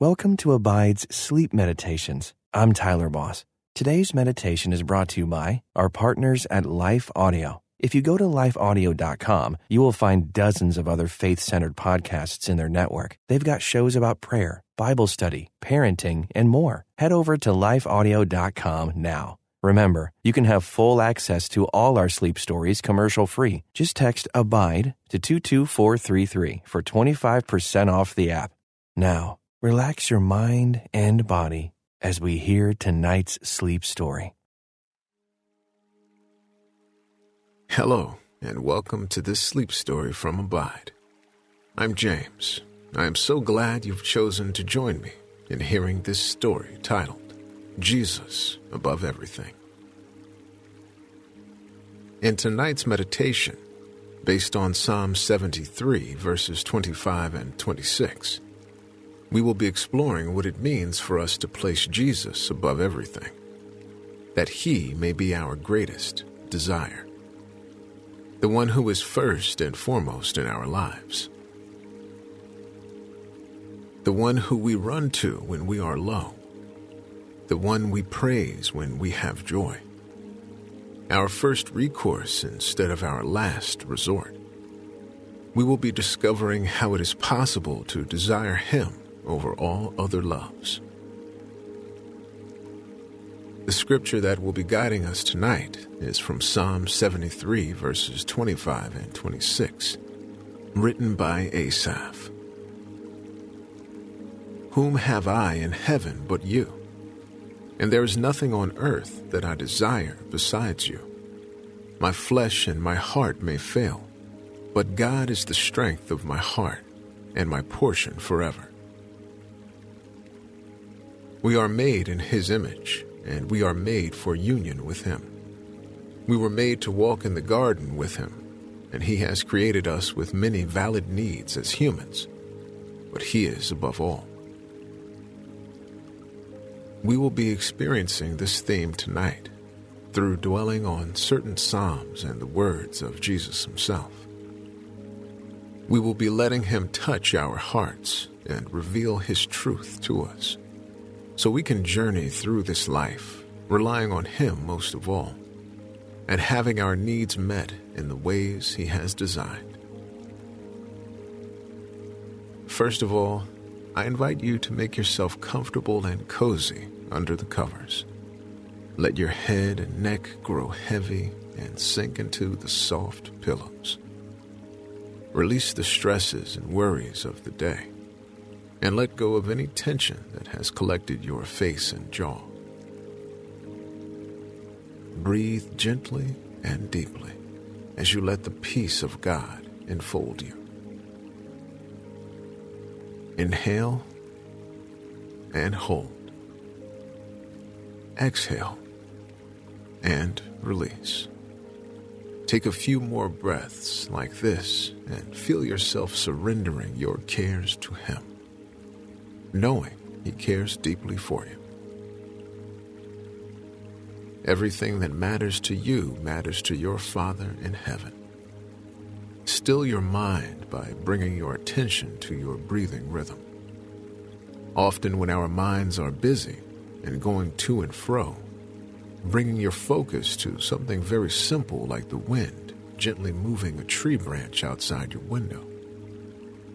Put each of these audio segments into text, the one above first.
Welcome to Abide's Sleep Meditations. I'm Tyler Boss. Today's meditation is brought to you by our partners at Life Audio. If you go to lifeaudio.com, you will find dozens of other faith centered podcasts in their network. They've got shows about prayer, Bible study, parenting, and more. Head over to lifeaudio.com now. Remember, you can have full access to all our sleep stories commercial free. Just text ABIDE to 22433 for 25% off the app. Now, relax your mind and body as we hear tonight's sleep story. Hello, and welcome to this sleep story from Abide. I'm James. I am so glad you've chosen to join me in hearing this story titled Jesus Above Everything. In tonight's meditation, based on Psalm 73, verses 25 and 26, we will be exploring what it means for us to place Jesus above everything, that He may be our greatest desire, the one who is first and foremost in our lives, the one who we run to when we are low, the one we praise when we have joy, our first recourse instead of our last resort. We will be discovering how it is possible to desire Him over all other loves. The scripture that will be guiding us tonight is from Psalm 73, verses 25 and 26, written by Asaph. Whom have I in heaven but you? And there is nothing on earth that I desire besides you. My flesh and my heart may fail, but God is the strength of my heart and my portion forever. We are made in His image, and we are made for union with Him. We were made to walk in the garden with Him, and He has created us with many valid needs as humans, but He is above all. We will be experiencing this theme tonight through dwelling on certain Psalms and the words of Jesus Himself. We will be letting Him touch our hearts and reveal His truth to us so we can journey through this life, relying on Him most of all, and having our needs met in the ways He has designed. First of all, I invite you to make yourself comfortable and cozy under the covers. Let your head and neck grow heavy and sink into the soft pillows. Release the stresses and worries of the day and let go of any tension that has collected your face and jaw. Breathe gently and deeply as you let the peace of God enfold you. Inhale and hold. Exhale and release. Take a few more breaths like this and feel yourself surrendering your cares to Him knowing He cares deeply for you. Everything that matters to you matters to your Father in heaven. Still your mind by bringing your attention to your breathing rhythm. Often, when our minds are busy and going to and fro, bringing your focus to something very simple like the wind gently moving a tree branch outside your window,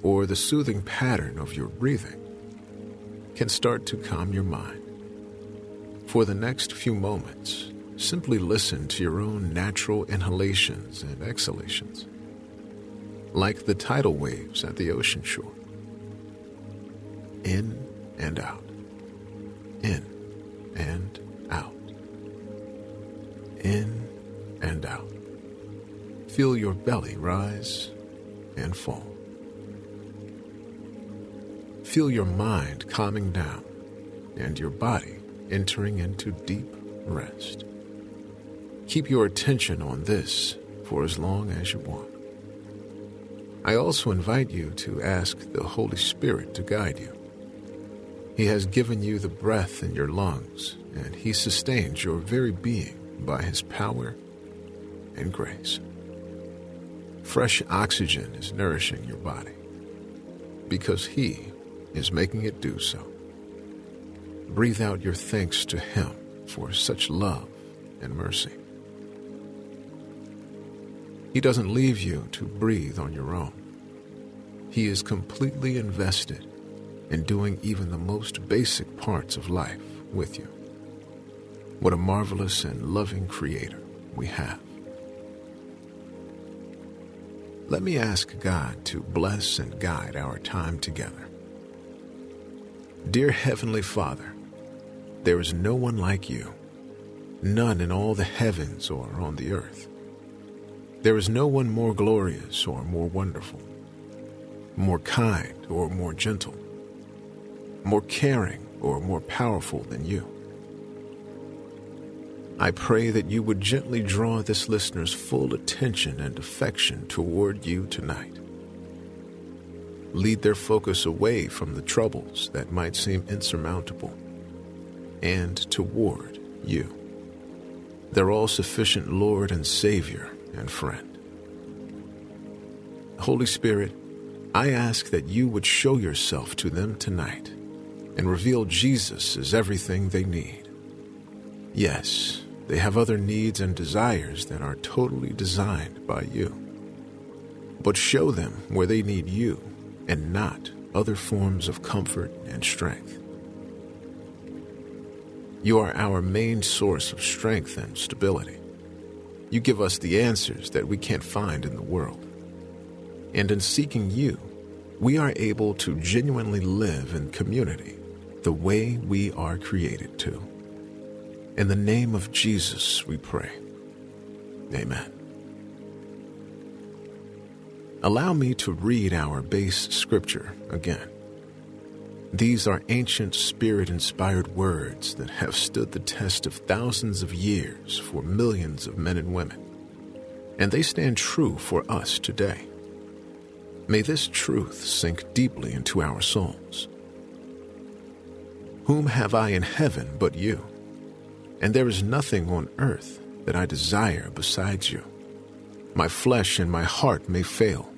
or the soothing pattern of your breathing, can start to calm your mind. For the next few moments, simply listen to your own natural inhalations and exhalations, like the tidal waves at the ocean shore. In and out, in and out, in and out. Feel your belly rise and fall. Feel your mind calming down and your body entering into deep rest. Keep your attention on this for as long as you want. I also invite you to ask the Holy Spirit to guide you. He has given you the breath in your lungs, and He sustains your very being by His power and grace. Fresh oxygen is nourishing your body because He is making it do so. breathe out your thanks to Him for such love and mercy. He doesn't leave you to breathe on your own. He is completely invested in doing even the most basic parts of life with you. What a marvelous and loving Creator we have. Let me ask God to bless and guide our time together. Dear Heavenly Father, there is no one like you, none in all the heavens or on the earth. There is no one more glorious or more wonderful, more kind or more gentle, more caring or more powerful than you. I pray that you would gently draw this listener's full attention and affection toward you tonight. Lead their focus away from the troubles that might seem insurmountable and toward you, their all sufficient Lord and Savior and friend. Holy Spirit, I ask that you would show yourself to them tonight and reveal Jesus as everything they need. Yes, they have other needs and desires that are totally designed by you. But show them where they need you and not other forms of comfort and strength. You are our main source of strength and stability. You give us the answers that we can't find in the world. And in seeking you, we are able to genuinely live in community the way we are created to. In the name of Jesus, we pray. Amen. Allow me to read our base scripture again. These are ancient spirit inspired words that have stood the test of thousands of years for millions of men and women, and they stand true for us today. May this truth sink deeply into our souls. Whom have I in heaven but you? And there is nothing on earth that I desire besides you. My flesh and my heart may fail,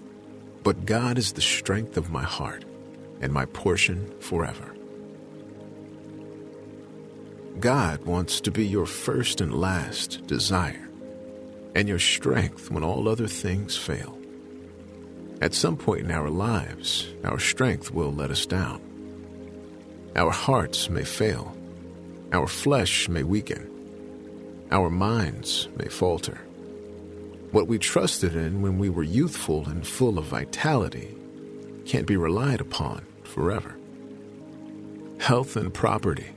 but God is the strength of my heart and my portion forever. God wants to be your first and last desire, and your strength when all other things fail. At some point in our lives, our strength will let us down. Our hearts may fail, our flesh may weaken, our minds may falter. What we trusted in when we were youthful and full of vitality can't be relied upon forever. Health and property,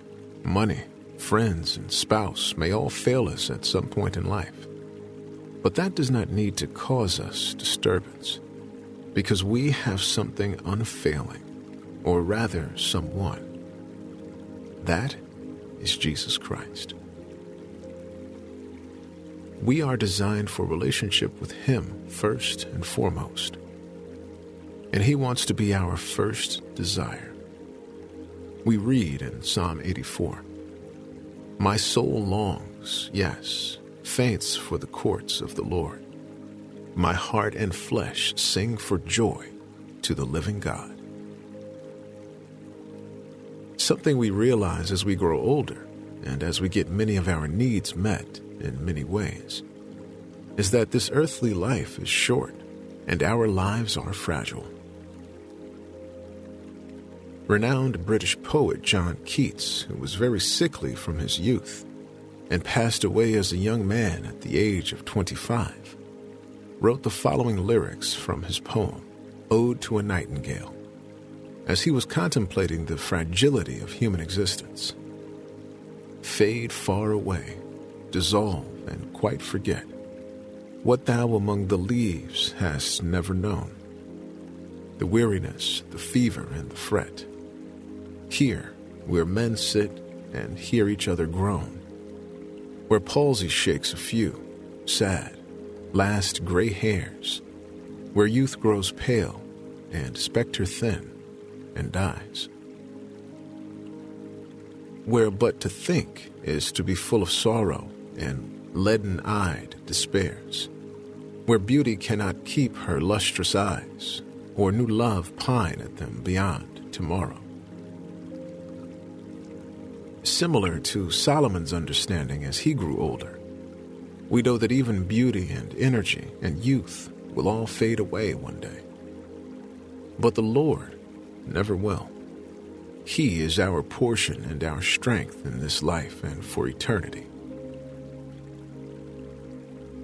money, friends, and spouse may all fail us at some point in life. But that does not need to cause us disturbance, because we have something unfailing, or rather, someone. That is Jesus Christ. We are designed for relationship with Him first and foremost and He wants to be our first desire. We read in Psalm 84 My soul longs, yes, faints for the courts of the Lord. My heart and flesh sing for joy to the living God. Something we realize as we grow older and as we get many of our needs met in many ways is that this earthly life is short and our lives are fragile. Renowned British poet John Keats, who was very sickly from his youth and passed away as a young man at the age of 25, wrote the following lyrics from his poem, Ode to a Nightingale, as he was contemplating the fragility of human existence. Fade far away, dissolve, and quite forget what thou among the leaves hast never known the weariness, the fever, and the fret here, where men sit and hear each other groan, where palsy shakes a few, sad, last gray hairs, where youth grows pale and spectre thin and dies. Where but to think is to be full of sorrow and leaden eyed despairs, where beauty cannot keep her lustrous eyes, or new love pine at them beyond tomorrow Similar to Solomon's understanding as he grew older, we know that even beauty and energy and youth will all fade away one day. But the Lord never will. He is our portion and our strength in this life and for eternity.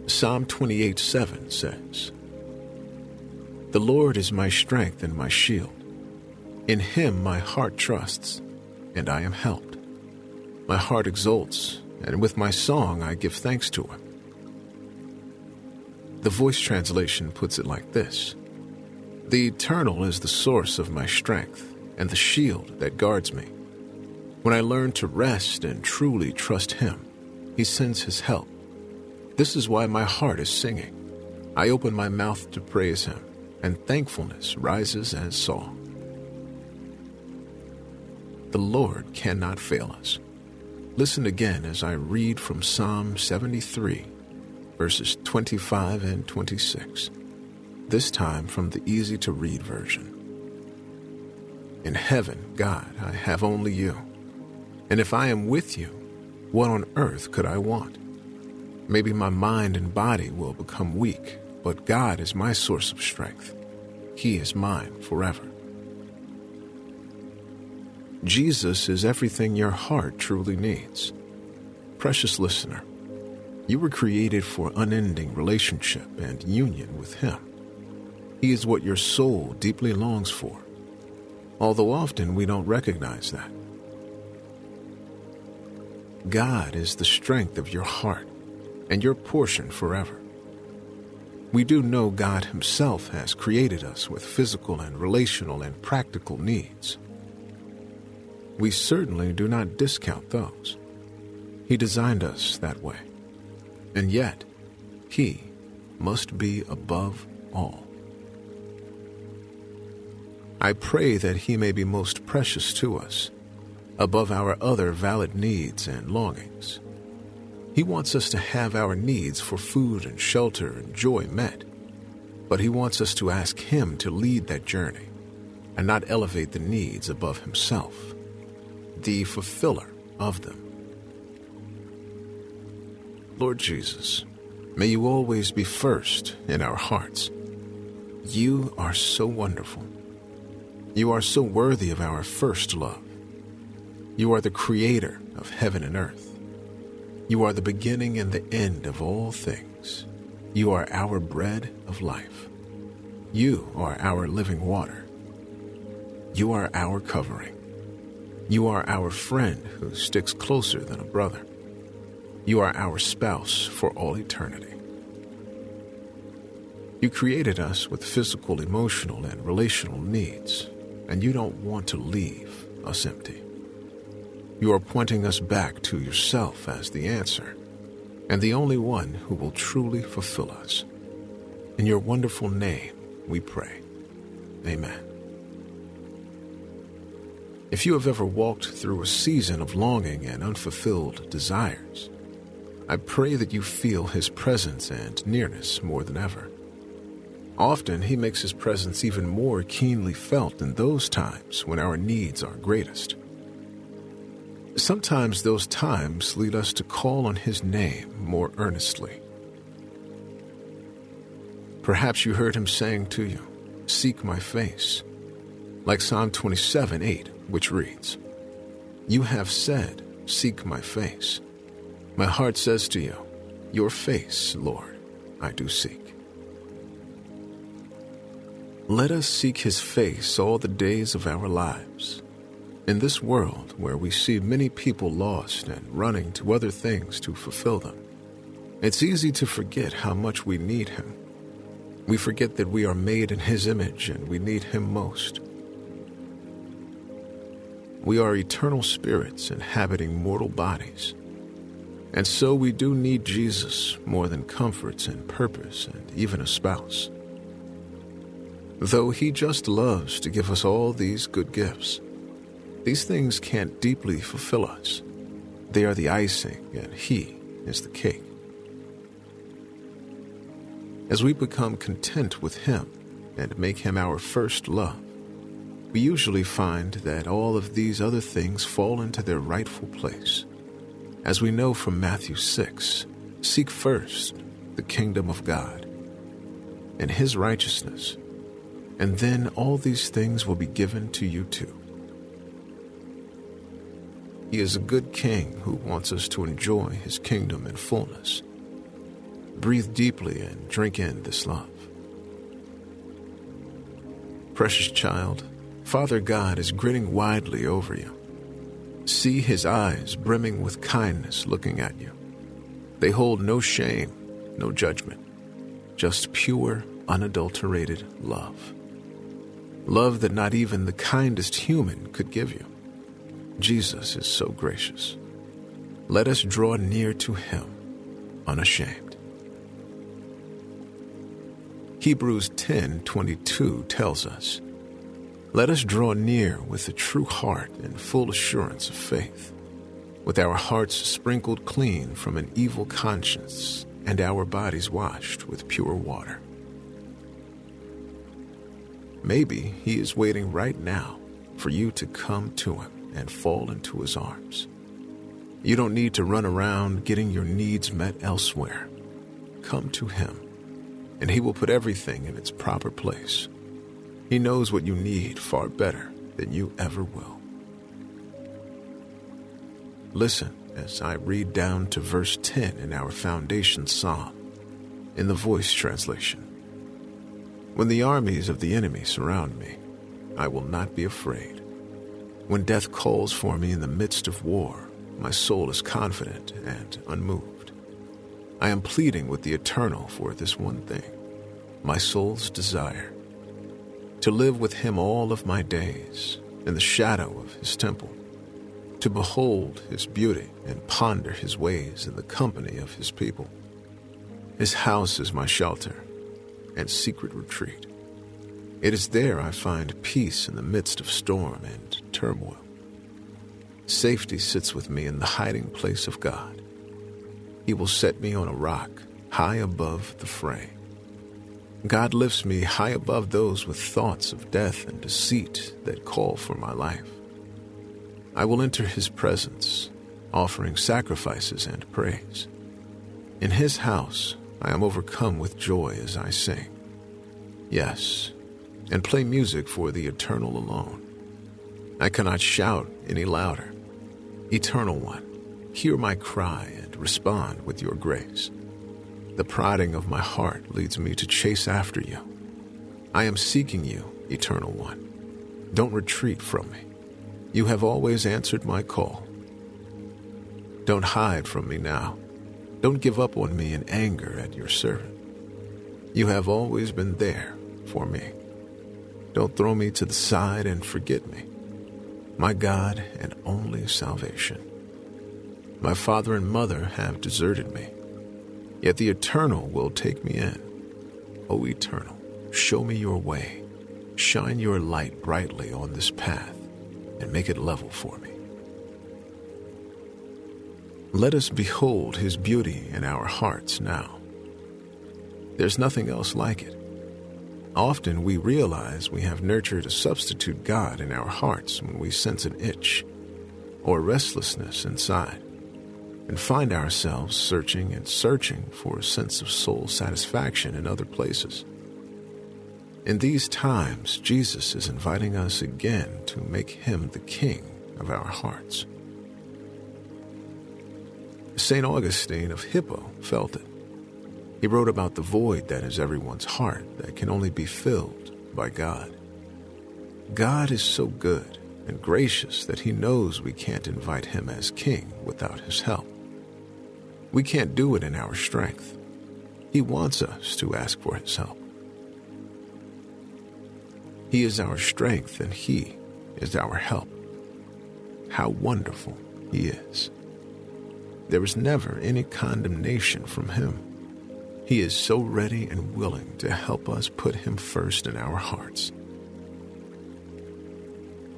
Psalm 28 7 says, The Lord is my strength and my shield. In him my heart trusts, and I am helped. My heart exults, and with my song I give thanks to him. The voice translation puts it like this The Eternal is the source of my strength and the shield that guards me. When I learn to rest and truly trust Him, He sends His help this is why my heart is singing. I open my mouth to praise him, and thankfulness rises as song. The Lord cannot fail us. Listen again as I read from Psalm 73, verses 25 and 26, this time from the easy to read version. In heaven, God, I have only you. And if I am with you, what on earth could I want? Maybe my mind and body will become weak, but God is my source of strength. He is mine forever. Jesus is everything your heart truly needs. Precious listener, you were created for unending relationship and union with Him. He is what your soul deeply longs for, although often we don't recognize that. God is the strength of your heart and your portion forever. We do know God Himself has created us with physical and relational and practical needs. We certainly do not discount those. He designed us that way. And yet, He must be above all. I pray that He may be most precious to us, above our other valid needs and longings. He wants us to have our needs for food and shelter and joy met. But He wants us to ask Him to lead that journey and not elevate the needs above Himself, the fulfiller of them. Lord Jesus, may you always be first in our hearts. You are so wonderful. You are so worthy of our first love. You are the creator of heaven and earth. You are the beginning and the end of all things. You are our bread of life. You are our living water. You are our covering. You are our friend who sticks closer than a brother. You are our spouse for all eternity. You created us with physical, emotional, and relational needs, and you don't want to leave us empty. You are pointing us back to yourself as the answer, and the only one who will truly fulfill us. In your wonderful name, we pray. Amen. If you have ever walked through a season of longing and unfulfilled desires, I pray that you feel His presence and nearness more than ever. Often, He makes His presence even more keenly felt in those times when our needs are greatest. Sometimes those times lead us to call on His name more earnestly. Perhaps you heard Him saying to you, Seek my face, like Psalm 27 8, which reads, You have said, Seek my face. My heart says to you, Your face, Lord, I do seek. Let us seek His face all the days of our lives in this world where we see many people lost and running to other things to fulfill them, it's easy to forget how much we need Him. We forget that we are made in His image and we need Him most. We are eternal spirits inhabiting mortal bodies. And so we do need Jesus more than comforts and purpose and even a spouse. Though He just loves to give us all these good gifts, these things can't deeply fulfill us. They are the icing, and He is the cake. As we become content with Him and make Him our first love, we usually find that all of these other things fall into their rightful place. As we know from Matthew 6, seek first the kingdom of God and his righteousness, and then all these things will be given to you too. He is a good king who wants us to enjoy his kingdom in fullness. Breathe deeply and drink in this love. Precious child, Father God is grinning widely over you. See his eyes brimming with kindness looking at you. They hold no shame, no judgment, just pure, unadulterated love. Love that not even the kindest human could give you. Jesus is so gracious. Let us draw near to him unashamed. Hebrews 10:22 tells us, "Let us draw near with a true heart and full assurance of faith, with our hearts sprinkled clean from an evil conscience and our bodies washed with pure water." Maybe he is waiting right now for you to come to him and fall into his arms. You don't need to run around getting your needs met elsewhere. Come to him, and he will put everything in its proper place. He knows what you need far better than you ever will. Listen as I read down to verse 10 in our foundation psalm in the voice translation. When the armies of the enemy surround me, I will not be afraid. When death calls for me in the midst of war, my soul is confident and unmoved. I am pleading with the Eternal for this one thing, my soul's desire, to live with Him all of my days in the shadow of His temple, to behold His beauty and ponder His ways in the company of His people. His house is my shelter and secret retreat. It is there I find peace in the midst of storm and turmoil. Safety sits with me in the hiding place of God. He will set me on a rock high above the fray. God lifts me high above those with thoughts of death and deceit that call for my life. I will enter his presence, offering sacrifices and praise. In his house, I am overcome with joy as I sing. Yes, and play music for the eternal alone. I cannot shout any louder. Eternal One, hear my cry and respond with your grace. The prodding of my heart leads me to chase after you. I am seeking you, Eternal One. Don't retreat from me. You have always answered my call. Don't hide from me now. Don't give up on me in anger at your servant. You have always been there for me. Don't throw me to the side and forget me. My God and only salvation. My father and mother have deserted me, yet the Eternal will take me in. O Eternal, show me your way. Shine your light brightly on this path and make it level for me. Let us behold his beauty in our hearts now. There's nothing else like it. Often we realize we have nurtured a substitute God in our hearts when we sense an itch or restlessness inside and find ourselves searching and searching for a sense of soul satisfaction in other places. In these times, Jesus is inviting us again to make him the king of our hearts. St. Augustine of Hippo felt it. He wrote about the void that is everyone's heart that can only be filled by God. God is so good and gracious that he knows we can't invite him as king without his help. We can't do it in our strength. He wants us to ask for his help. He is our strength and he is our help. How wonderful he is. There is never any condemnation from him. He is so ready and willing to help us put Him first in our hearts.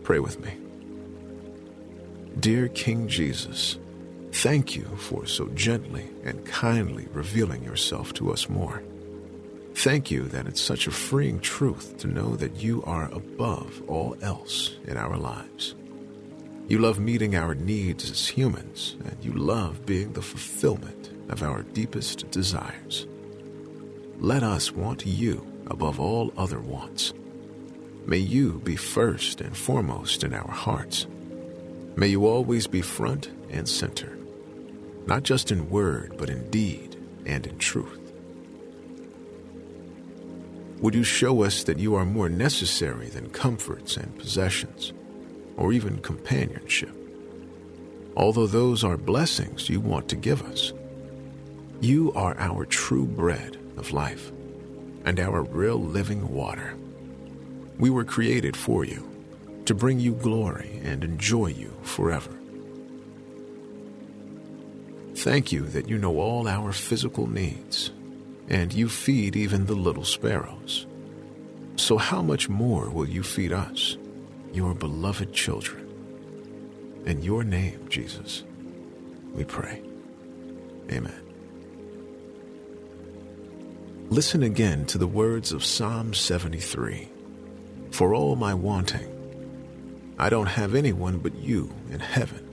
Pray with me. Dear King Jesus, thank you for so gently and kindly revealing yourself to us more. Thank you that it's such a freeing truth to know that you are above all else in our lives. You love meeting our needs as humans, and you love being the fulfillment of our deepest desires. Let us want you above all other wants. May you be first and foremost in our hearts. May you always be front and center, not just in word, but in deed and in truth. Would you show us that you are more necessary than comforts and possessions, or even companionship? Although those are blessings you want to give us, you are our true bread of life and our real living water. We were created for you, to bring you glory and enjoy you forever. Thank you that you know all our physical needs and you feed even the little sparrows. So, how much more will you feed us, your beloved children? In your name, Jesus, we pray. Amen. Listen again to the words of Psalm 73 For all my wanting, I don't have anyone but you in heaven.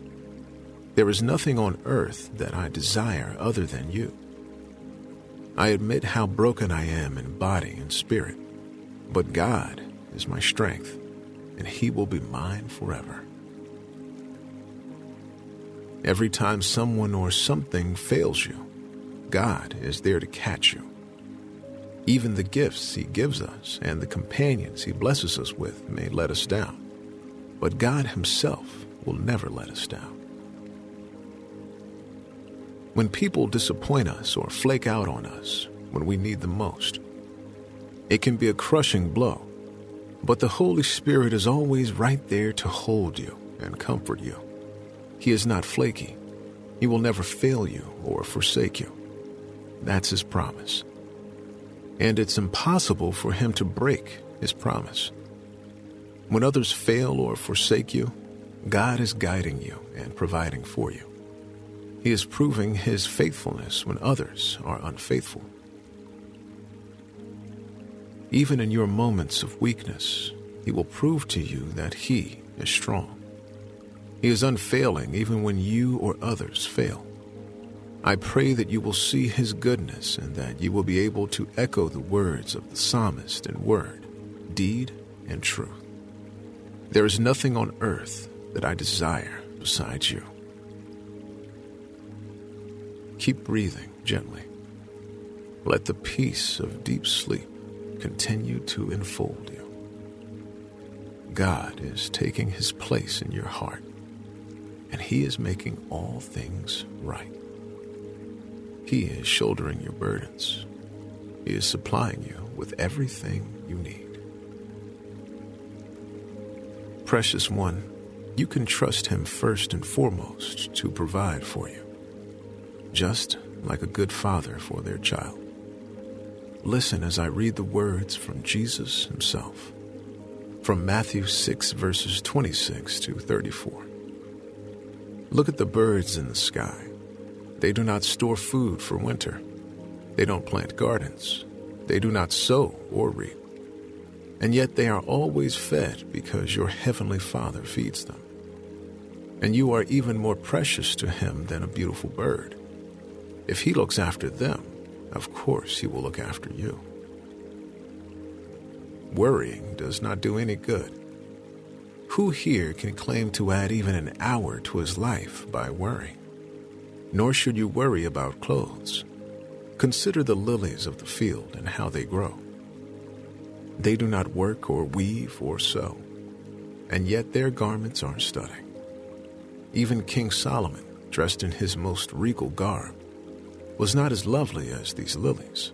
There is nothing on earth that I desire other than you. I admit how broken I am in body and spirit, but God is my strength, and He will be mine forever. Every time someone or something fails you, God is there to catch you. Even the gifts He gives us and the companions He blesses us with may let us down, but God Himself will never let us down. When people disappoint us or flake out on us when we need them most, it can be a crushing blow. But the Holy Spirit is always right there to hold you and comfort you. He is not flaky. He will never fail you or forsake you. That's His promise. And it's impossible for Him to break His promise. When others fail or forsake you, God is guiding you and providing for you. He is proving his faithfulness when others are unfaithful. Even in your moments of weakness, he will prove to you that he is strong. He is unfailing even when you or others fail. I pray that you will see his goodness and that you will be able to echo the words of the psalmist in word, deed, and truth. There is nothing on earth that I desire besides you. Keep breathing gently. Let the peace of deep sleep continue to enfold you. God is taking his place in your heart, and he is making all things right. He is shouldering your burdens. He is supplying you with everything you need. Precious one, you can trust him first and foremost to provide for you just like a good father for their child. Listen as I read the words from Jesus himself, from Matthew 6, verses 26 to 34. Look at the birds in the sky. They do not store food for winter. They don't plant gardens. They do not sow or reap. And yet they are always fed because your heavenly Father feeds them. And you are even more precious to him than a beautiful bird. If he looks after them, of course he will look after you. Worrying does not do any good. Who here can claim to add even an hour to his life by worrying? Nor should you worry about clothes. Consider the lilies of the field and how they grow. They do not work or weave or sew, and yet their garments are stunning. Even King Solomon, dressed in his most regal garb, was not as lovely as these lilies.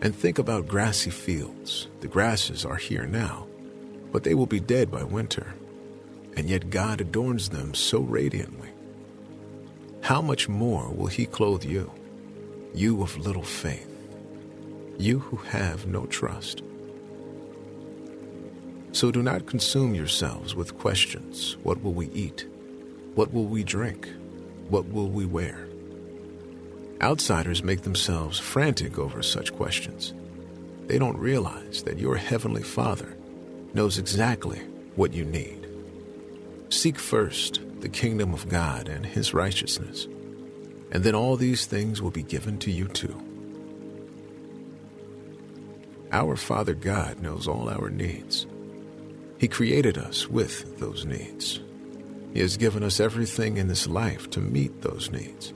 And think about grassy fields. The grasses are here now, but they will be dead by winter, and yet God adorns them so radiantly. How much more will He clothe you, you of little faith, you who have no trust? So do not consume yourselves with questions What will we eat? What will we drink? What will we wear? Outsiders make themselves frantic over such questions. They don't realize that your Heavenly Father knows exactly what you need. Seek first the kingdom of God and His righteousness, and then all these things will be given to you too. Our Father God knows all our needs. He created us with those needs. He has given us everything in this life to meet those needs.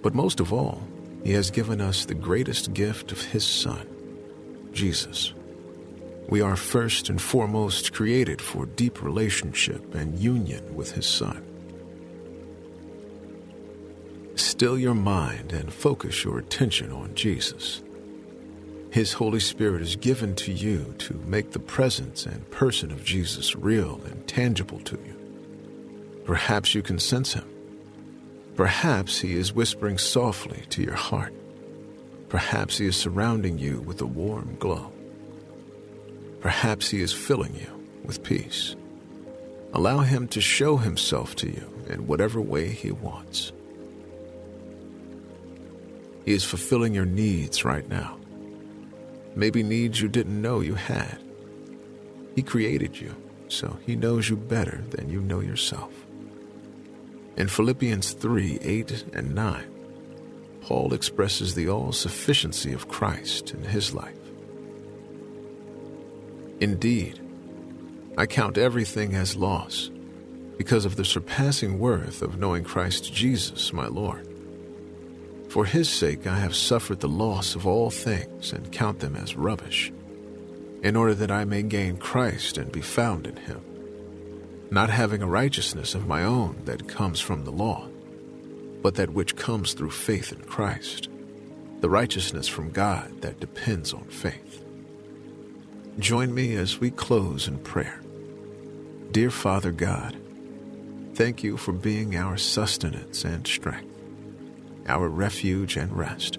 But most of all, He has given us the greatest gift of His Son, Jesus. We are first and foremost created for deep relationship and union with His Son. Still your mind and focus your attention on Jesus. His Holy Spirit is given to you to make the presence and person of Jesus real and tangible to you. Perhaps you can sense Him. Perhaps He is whispering softly to your heart. Perhaps He is surrounding you with a warm glow. Perhaps He is filling you with peace. Allow Him to show Himself to you in whatever way He wants. He is fulfilling your needs right now maybe needs you didn't know you had. He created you, so He knows you better than you know yourself. In Philippians 3 8 and 9, Paul expresses the all sufficiency of Christ in his life. Indeed, I count everything as loss because of the surpassing worth of knowing Christ Jesus, my Lord. For his sake I have suffered the loss of all things and count them as rubbish, in order that I may gain Christ and be found in him, not having a righteousness of my own that comes from the law, but that which comes through faith in Christ, the righteousness from God that depends on faith. Join me as we close in prayer. Dear Father God, thank you for being our sustenance and strength our refuge and rest,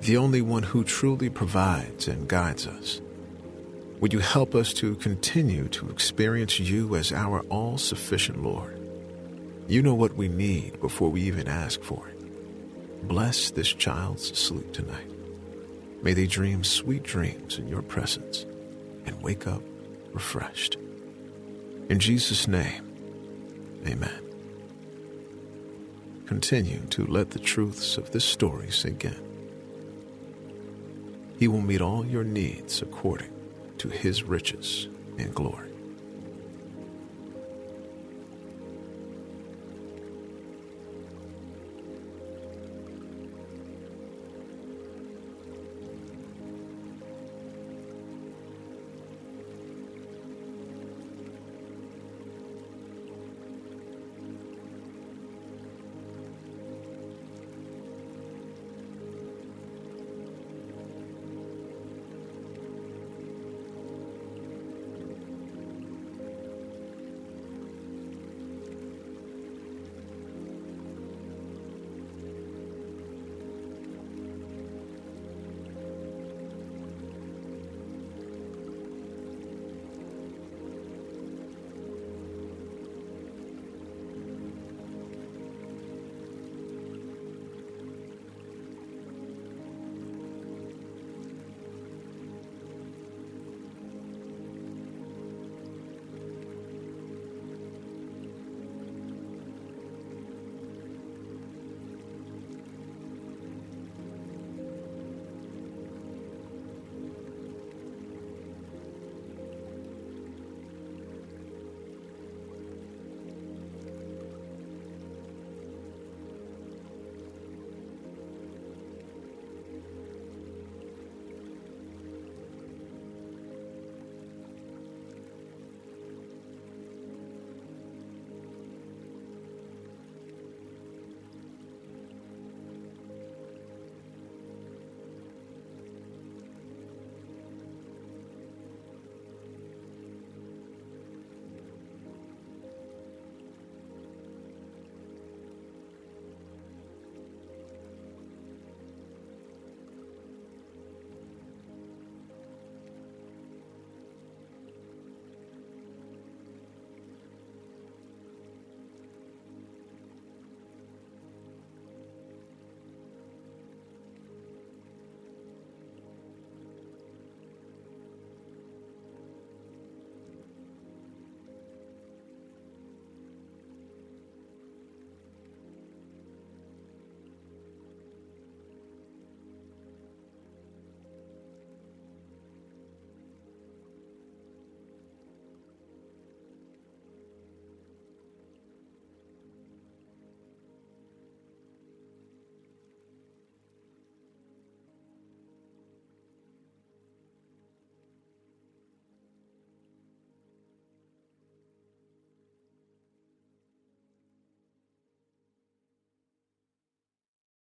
the only one who truly provides and guides us. Would you help us to continue to experience you as our all sufficient Lord? You know what we need before we even ask for it. Bless this child's sleep tonight. May they dream sweet dreams in your presence and wake up refreshed. In Jesus' name, amen continue to let the truths of this story sink in. He will meet all your needs according to his riches and glory.